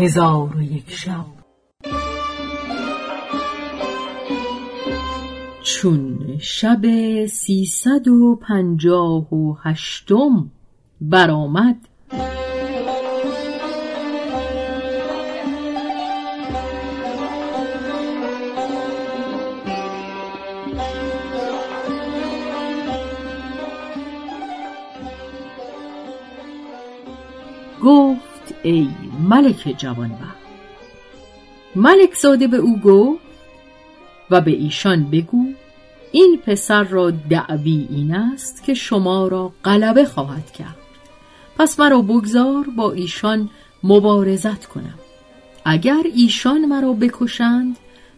هزار و یک شب. چون شب سیصد و پنجاه و هشتم برآمد ای ملک جوانبخت ملک زاده به او گفت و به ایشان بگو این پسر را دعوی این است که شما را غلبه خواهد کرد. پس مرا بگذار با ایشان مبارزت کنم. اگر ایشان مرا بکشند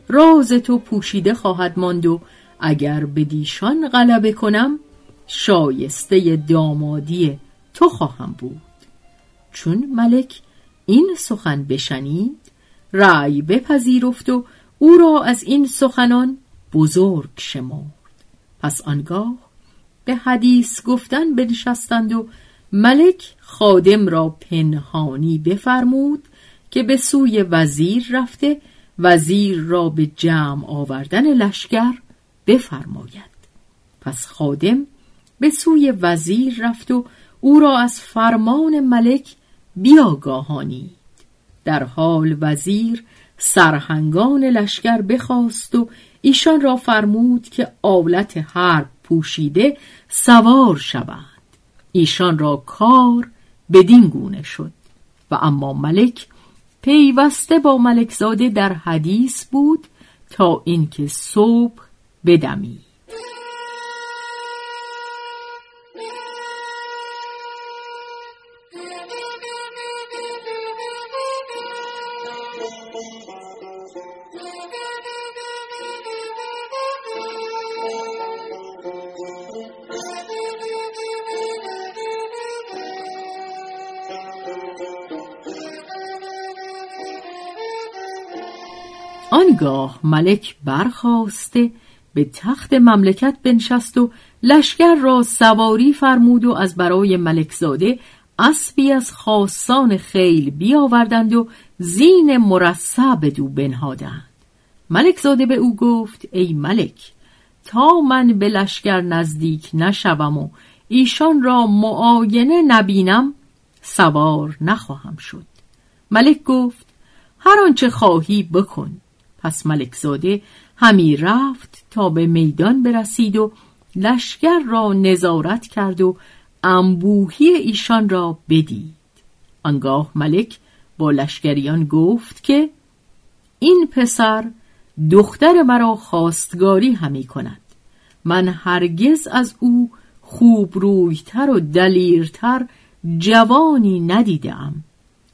راز تو پوشیده خواهد ماند و اگر به دیشان غلبه کنم شایسته دامادی تو خواهم بود. چون ملک این سخن بشنید رأی بپذیرفت و او را از این سخنان بزرگ شمرد. پس آنگاه به حدیث گفتن بنشستند و ملک خادم را پنهانی بفرمود که به سوی وزیر رفته وزیر را به جمع آوردن لشکر بفرماید. پس خادم به سوی وزیر رفت و او را از فرمان ملک بیاگاهانید. در حال وزیر سرهنگان لشکر بخواست و ایشان را فرمود که آلت حرب پوشیده سوار شوند. ایشان را کار بدین گونه شد. و اما ملک پیوسته با ملکزاده در حدیث بود تا اینکه صبح بدمید. آنگاه ملک برخواسته به تخت مملکت بنشست و لشکر را سواری فرمود و از برای ملکزاده اسبی از خاصان خیل بیاوردند و زین مرصع به دو بنهادند. ملکزاده به او گفت ای ملک تا من به لشکر نزدیک نشوم و ایشان را معاینه نبینم سوار نخواهم شد. ملک گفت هر آنچه خواهی بکن. پس ملکزاده همی رفت تا به میدان برسید و لشکر را نظارت کرد و انبوهی ایشان را بدید. آنگاه ملک با لشکریان گفت که این پسر دختر مرا خواستگاری همی کند. من هرگز از او خوب رویتر و دلیرتر جوانی ندیدم.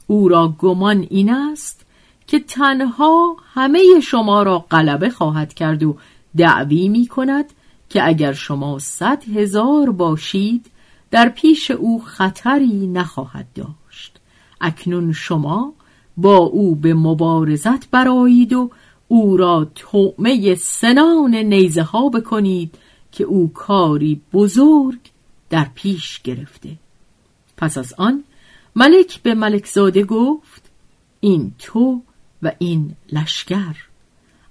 او را گمان این است که تنها همه شما را غلبه خواهد کرد و دعوی می کند که اگر شما صد هزار باشید در پیش او خطری نخواهد داشت. اکنون شما با او به مبارزت برایید و او را تومه سنان نیزه ها بکنید که او کاری بزرگ در پیش گرفته. پس از آن ملک به ملکزاده گفت این تو و این لشکر.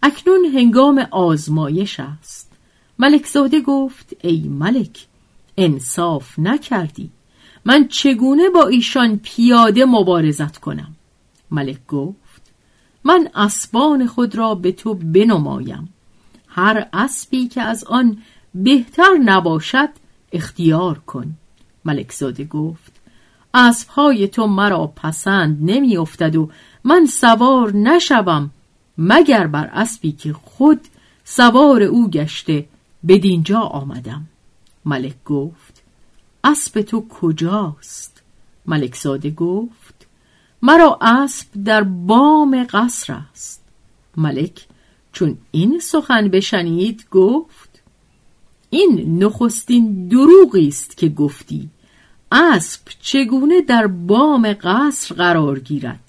اکنون هنگام آزمایش است. ملکزاده گفت ای ملک انصاف نکردی. من چگونه با ایشان پیاده مبارزت کنم؟ ملک گفت من اسبان خود را به تو بنمایم. هر اسبی که از آن بهتر نباشد اختیار کن. ملکزاده گفت اسبهای تو مرا پسند نمیافتد و من سوار نشوم مگر بر اسبی که خود سوار او گشته بدینجا آمدم. ملک گفت اسب تو کجاست؟ ملک زاده گفت مرا اسب در بام قصر است. ملک چون این سخن بشنید گفت این نخستین دروغی است که گفتی. اسب چگونه در بام قصر قرار گیرد؟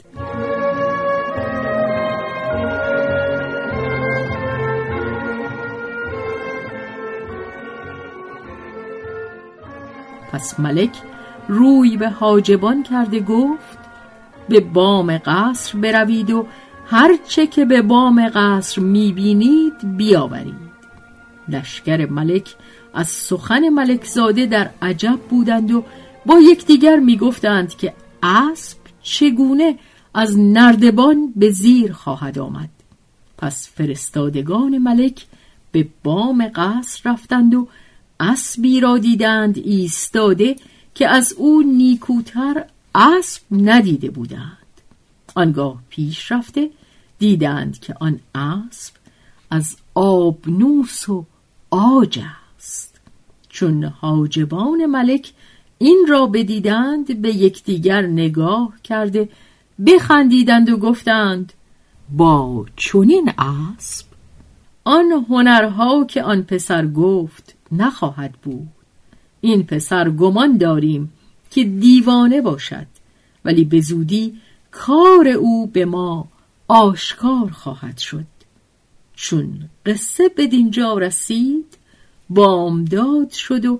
پس ملک روی به حاجبان کرده گفت به بام قصر بروید و هر چه که به بام قصر می‌بینید بیاورید. لشکر ملک از سخن ملک زاده در عجب بودند و با یکدیگر می‌گفتند که اسب چگونه از نردبان به زیر خواهد آمد. پس فرستادگان ملک به بام قصر رفتند و اسبی را دیدند ایستاده که از او نیکوتر اسب ندیده بودند. آنگاه پیش رفته دیدند که آن اسب از آبنوس و آج است. چون حاجبان ملک این را بدیدند به یکدیگر نگاه کرده بخندیدند و گفتند با چونین اسب؟ آن هنرها که آن پسر گفت نخواهد بود. این پسر گمان داریم که دیوانه باشد ولی به زودی کار او به ما آشکار خواهد شد. چون قصه به دینجا رسید بامداد شد و